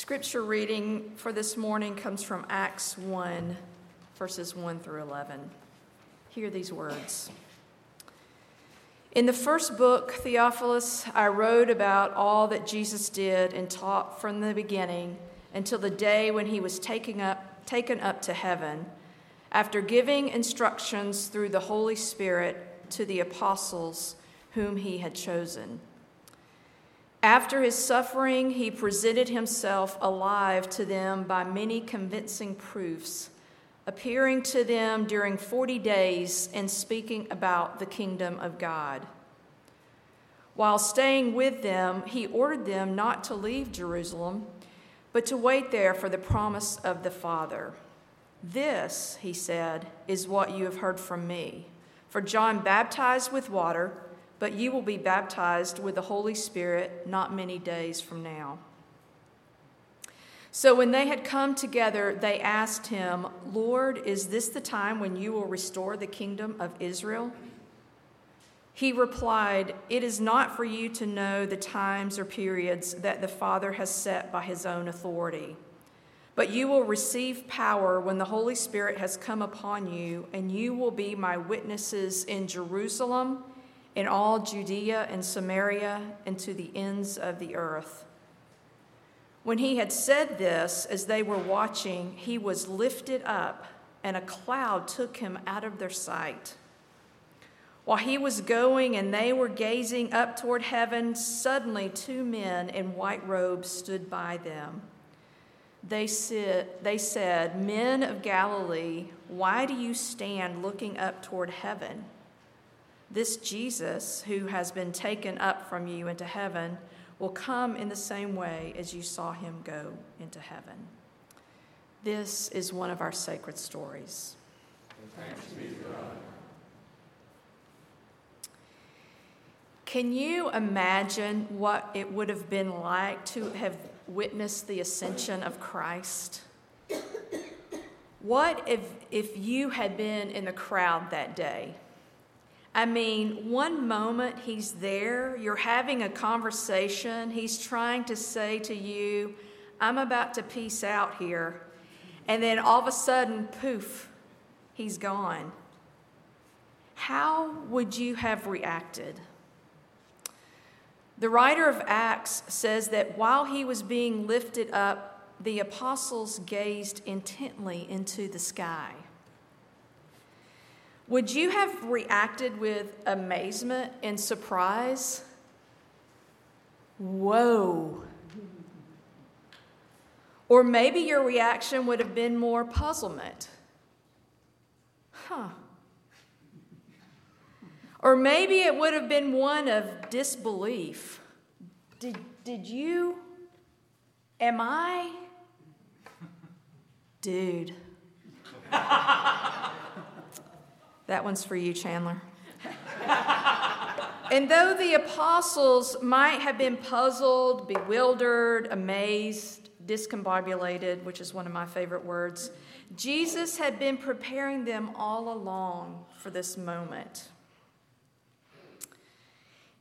Scripture reading for this morning comes from Acts 1, verses 1 through 11. Hear these words. In the first book, Theophilus, I wrote about all that Jesus did and taught from the beginning until the day when he was taken up, taken up to heaven, after giving instructions through the Holy Spirit to the apostles whom he had chosen. After his suffering, he presented himself alive to them by many convincing proofs, appearing to them during 40 days and speaking about the kingdom of God. While staying with them, he ordered them not to leave Jerusalem, but to wait there for the promise of the Father. This, he said, is what you have heard from me. For John baptized with water but you will be baptized with the Holy Spirit not many days from now. So when they had come together, they asked him, Lord, is this the time when you will restore the kingdom of Israel? He replied, It is not for you to know the times or periods that the Father has set by his own authority. But you will receive power when the Holy Spirit has come upon you, and you will be my witnesses in Jerusalem in all Judea and Samaria and to the ends of the earth. When he had said this, as they were watching, he was lifted up, and a cloud took him out of their sight. While he was going and they were gazing up toward heaven, suddenly two men in white robes stood by them. They, sit, they said, Men of Galilee, why do you stand looking up toward heaven? This Jesus, who has been taken up from you into heaven, will come in the same way as you saw him go into heaven. This is one of our sacred stories. Can you imagine what it would have been like to have witnessed the ascension of Christ? What if, if you had been in the crowd that day? I mean, one moment he's there, you're having a conversation, he's trying to say to you, I'm about to peace out here. And then all of a sudden, poof, he's gone. How would you have reacted? The writer of Acts says that while he was being lifted up, the apostles gazed intently into the sky. Would you have reacted with amazement and surprise? Whoa. Or maybe your reaction would have been more puzzlement. Huh. Or maybe it would have been one of disbelief. Did, did you? Am I? Dude. That one's for you, Chandler. and though the apostles might have been puzzled, bewildered, amazed, discombobulated, which is one of my favorite words, Jesus had been preparing them all along for this moment.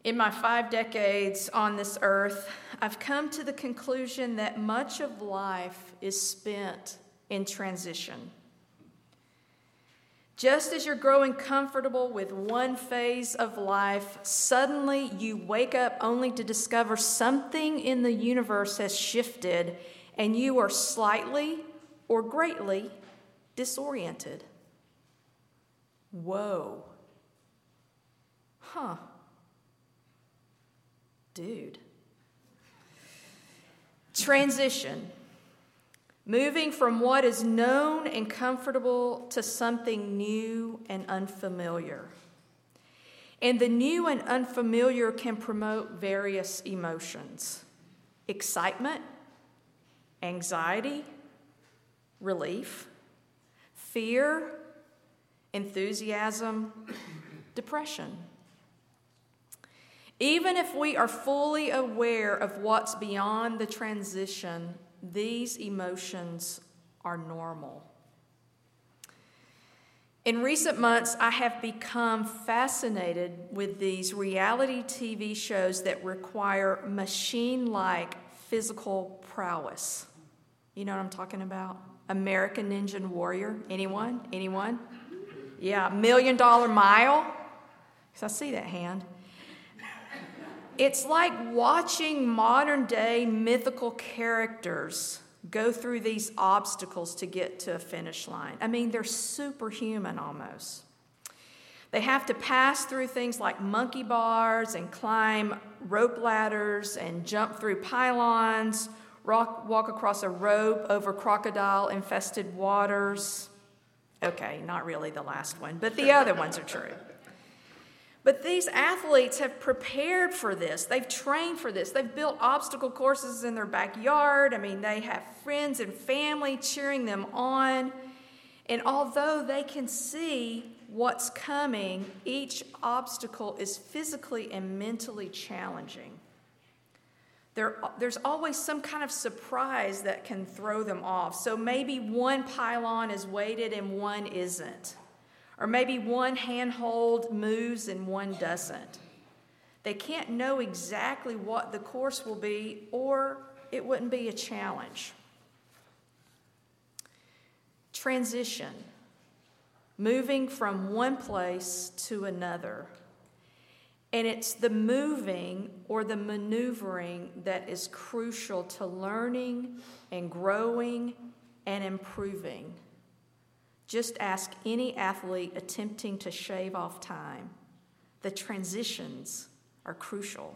In my five decades on this earth, I've come to the conclusion that much of life is spent in transition. Just as you're growing comfortable with one phase of life, suddenly you wake up only to discover something in the universe has shifted and you are slightly or greatly disoriented. Whoa. Huh. Dude. Transition moving from what is known and comfortable to something new and unfamiliar. And the new and unfamiliar can promote various emotions excitement, anxiety, relief, fear, enthusiasm, depression. Even if we are fully aware of what's beyond the transition these emotions are normal. In recent months, I have become fascinated with these reality TV shows that require machine like physical prowess. You know what I'm talking about? American Ninja Warrior. Anyone? Anyone? Yeah, Million Dollar Mile. Because I see that hand. It's like watching modern day mythical characters go through these obstacles to get to a finish line. I mean, they're superhuman almost. They have to pass through things like monkey bars and climb rope ladders and jump through pylons, rock, walk across a rope over crocodile infested waters. Okay, not really the last one, but the other ones are true. But these athletes have prepared for this. They've trained for this. They've built obstacle courses in their backyard. I mean, they have friends and family cheering them on. And although they can see what's coming, each obstacle is physically and mentally challenging. There, there's always some kind of surprise that can throw them off. So maybe one pylon is weighted and one isn't. Or maybe one handhold moves and one doesn't. They can't know exactly what the course will be, or it wouldn't be a challenge. Transition moving from one place to another. And it's the moving or the maneuvering that is crucial to learning and growing and improving. Just ask any athlete attempting to shave off time. The transitions are crucial.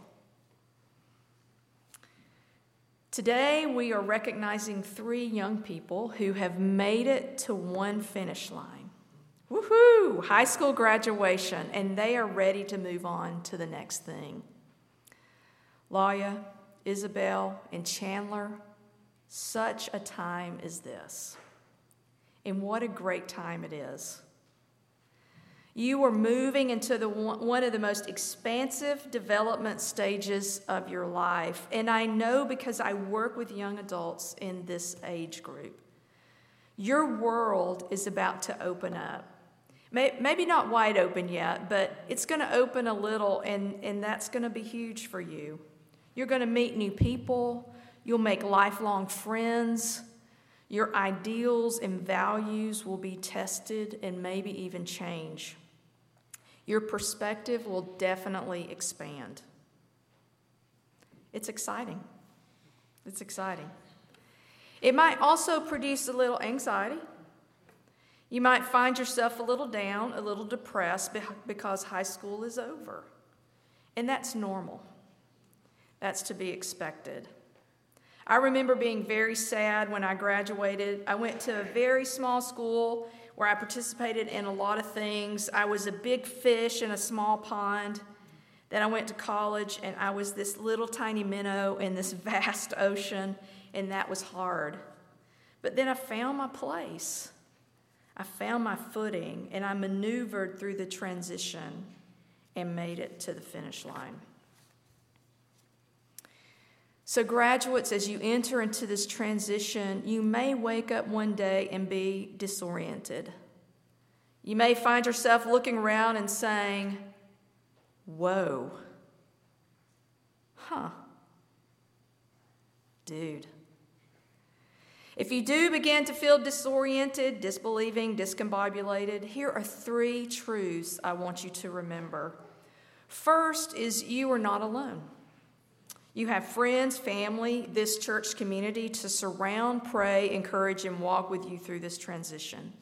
Today, we are recognizing three young people who have made it to one finish line. Woohoo! High school graduation, and they are ready to move on to the next thing. Laya, Isabel, and Chandler, such a time as this. And what a great time it is. You are moving into the one of the most expansive development stages of your life. And I know because I work with young adults in this age group. Your world is about to open up. Maybe not wide open yet, but it's going to open a little, and, and that's going to be huge for you. You're going to meet new people, you'll make lifelong friends. Your ideals and values will be tested and maybe even change. Your perspective will definitely expand. It's exciting. It's exciting. It might also produce a little anxiety you might find yourself a little down, a little depressed because high school is over. And that's normal, that's to be expected. I remember being very sad when I graduated. I went to a very small school where I participated in a lot of things. I was a big fish in a small pond. Then I went to college and I was this little tiny minnow in this vast ocean, and that was hard. But then I found my place. I found my footing and I maneuvered through the transition and made it to the finish line. So, graduates, as you enter into this transition, you may wake up one day and be disoriented. You may find yourself looking around and saying, Whoa, huh, dude. If you do begin to feel disoriented, disbelieving, discombobulated, here are three truths I want you to remember. First is you are not alone. You have friends, family, this church community to surround, pray, encourage, and walk with you through this transition.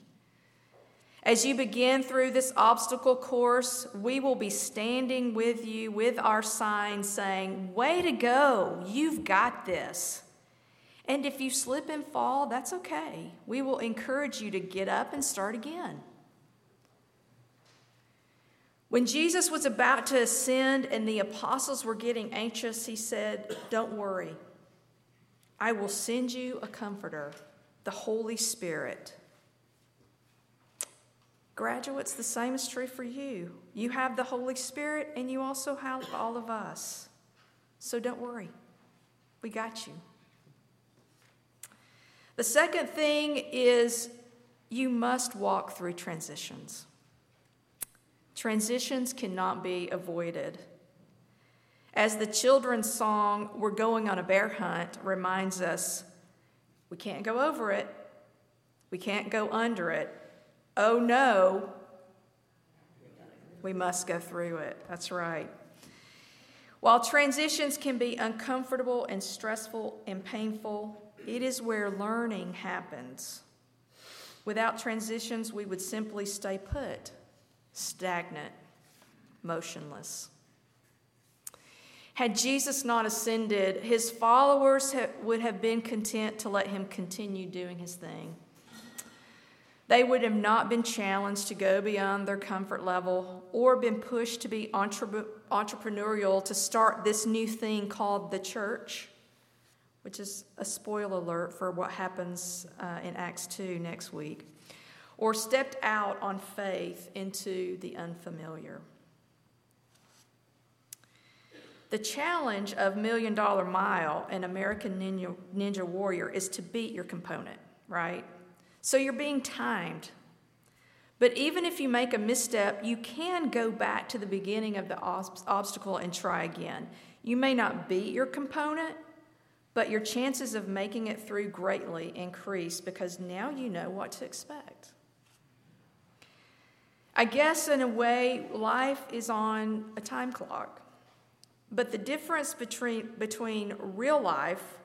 As you begin through this obstacle course, we will be standing with you with our sign saying, Way to go, you've got this. And if you slip and fall, that's okay. We will encourage you to get up and start again. When Jesus was about to ascend and the apostles were getting anxious, he said, Don't worry. I will send you a comforter, the Holy Spirit. Graduates, the same is true for you. You have the Holy Spirit, and you also have all of us. So don't worry. We got you. The second thing is you must walk through transitions. Transitions cannot be avoided. As the children's song, We're Going on a Bear Hunt, reminds us, We can't go over it. We can't go under it. Oh no, we must go through it. That's right. While transitions can be uncomfortable and stressful and painful, it is where learning happens. Without transitions, we would simply stay put, stagnant, motionless. Had Jesus not ascended, his followers would have been content to let him continue doing his thing. They would have not been challenged to go beyond their comfort level or been pushed to be entrepreneurial to start this new thing called the church, which is a spoil alert for what happens uh, in Acts 2 next week, or stepped out on faith into the unfamiliar. The challenge of Million Dollar Mile and American Ninja, Ninja Warrior is to beat your component, right? So you're being timed. But even if you make a misstep, you can go back to the beginning of the obstacle and try again. You may not beat your component, but your chances of making it through greatly increase because now you know what to expect. I guess, in a way, life is on a time clock. But the difference between, between real life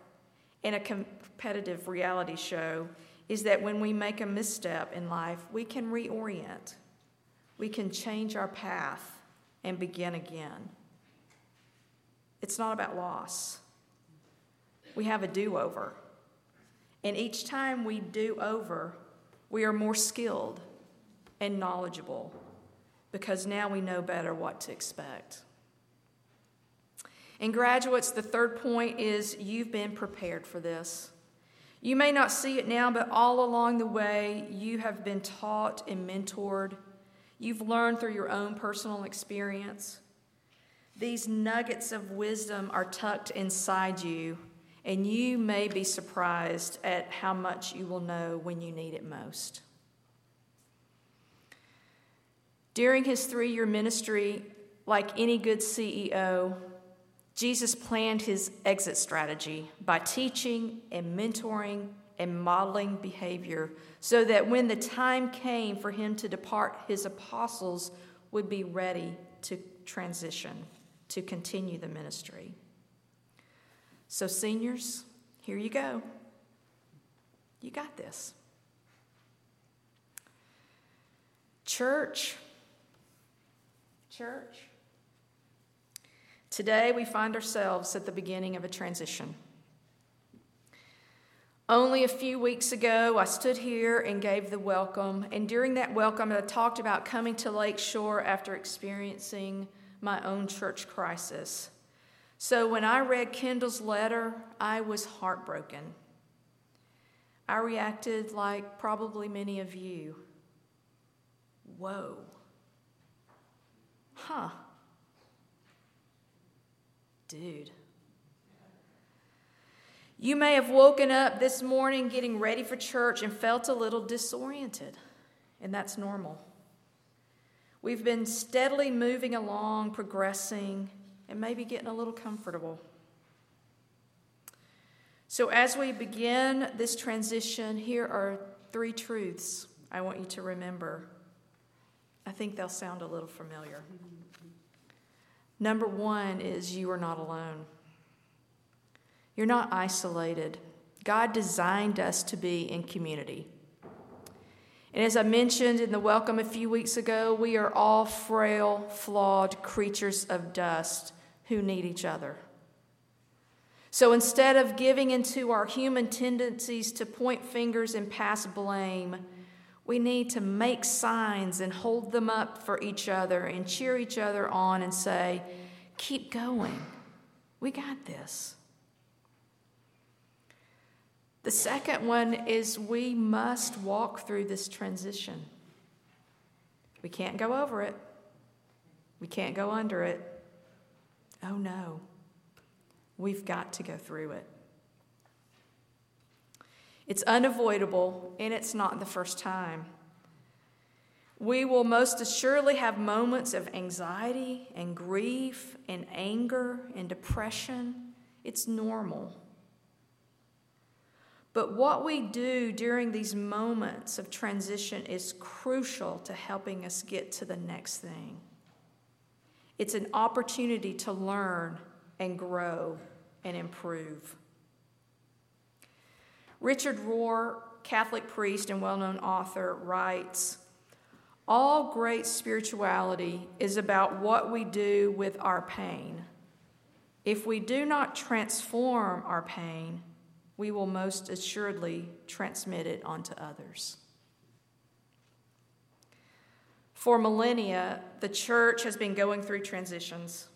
and a competitive reality show is that when we make a misstep in life, we can reorient, we can change our path and begin again. It's not about loss. We have a do over. And each time we do over, we are more skilled and knowledgeable because now we know better what to expect. And, graduates, the third point is you've been prepared for this. You may not see it now, but all along the way, you have been taught and mentored. You've learned through your own personal experience. These nuggets of wisdom are tucked inside you, and you may be surprised at how much you will know when you need it most. During his three year ministry, like any good CEO, Jesus planned his exit strategy by teaching and mentoring and modeling behavior so that when the time came for him to depart, his apostles would be ready to transition, to continue the ministry. So, seniors, here you go. You got this. Church, church, Today, we find ourselves at the beginning of a transition. Only a few weeks ago, I stood here and gave the welcome, and during that welcome, I talked about coming to Lake Shore after experiencing my own church crisis. So when I read Kendall's letter, I was heartbroken. I reacted like probably many of you. Whoa. Huh dude. You may have woken up this morning getting ready for church and felt a little disoriented, and that's normal. We've been steadily moving along, progressing, and maybe getting a little comfortable. So, as we begin this transition, here are three truths I want you to remember. I think they'll sound a little familiar. Number one is you are not alone. You're not isolated. God designed us to be in community. And as I mentioned in the welcome a few weeks ago, we are all frail, flawed creatures of dust who need each other. So instead of giving into our human tendencies to point fingers and pass blame, we need to make signs and hold them up for each other and cheer each other on and say, Keep going. We got this. The second one is we must walk through this transition. We can't go over it, we can't go under it. Oh no, we've got to go through it. It's unavoidable, and it's not the first time. We will most assuredly have moments of anxiety and grief and anger and depression. It's normal. But what we do during these moments of transition is crucial to helping us get to the next thing. It's an opportunity to learn and grow and improve. Richard Rohr, Catholic priest and well known author, writes All great spirituality is about what we do with our pain. If we do not transform our pain, we will most assuredly transmit it onto others. For millennia, the church has been going through transitions.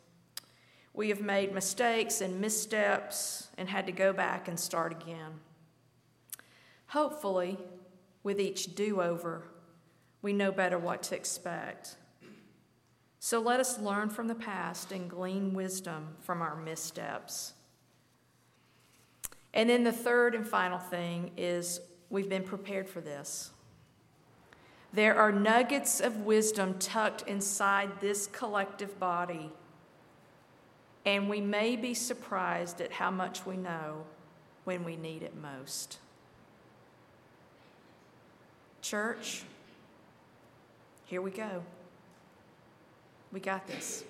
We have made mistakes and missteps and had to go back and start again. Hopefully, with each do over, we know better what to expect. So let us learn from the past and glean wisdom from our missteps. And then the third and final thing is we've been prepared for this. There are nuggets of wisdom tucked inside this collective body, and we may be surprised at how much we know when we need it most. Church, here we go. We got this.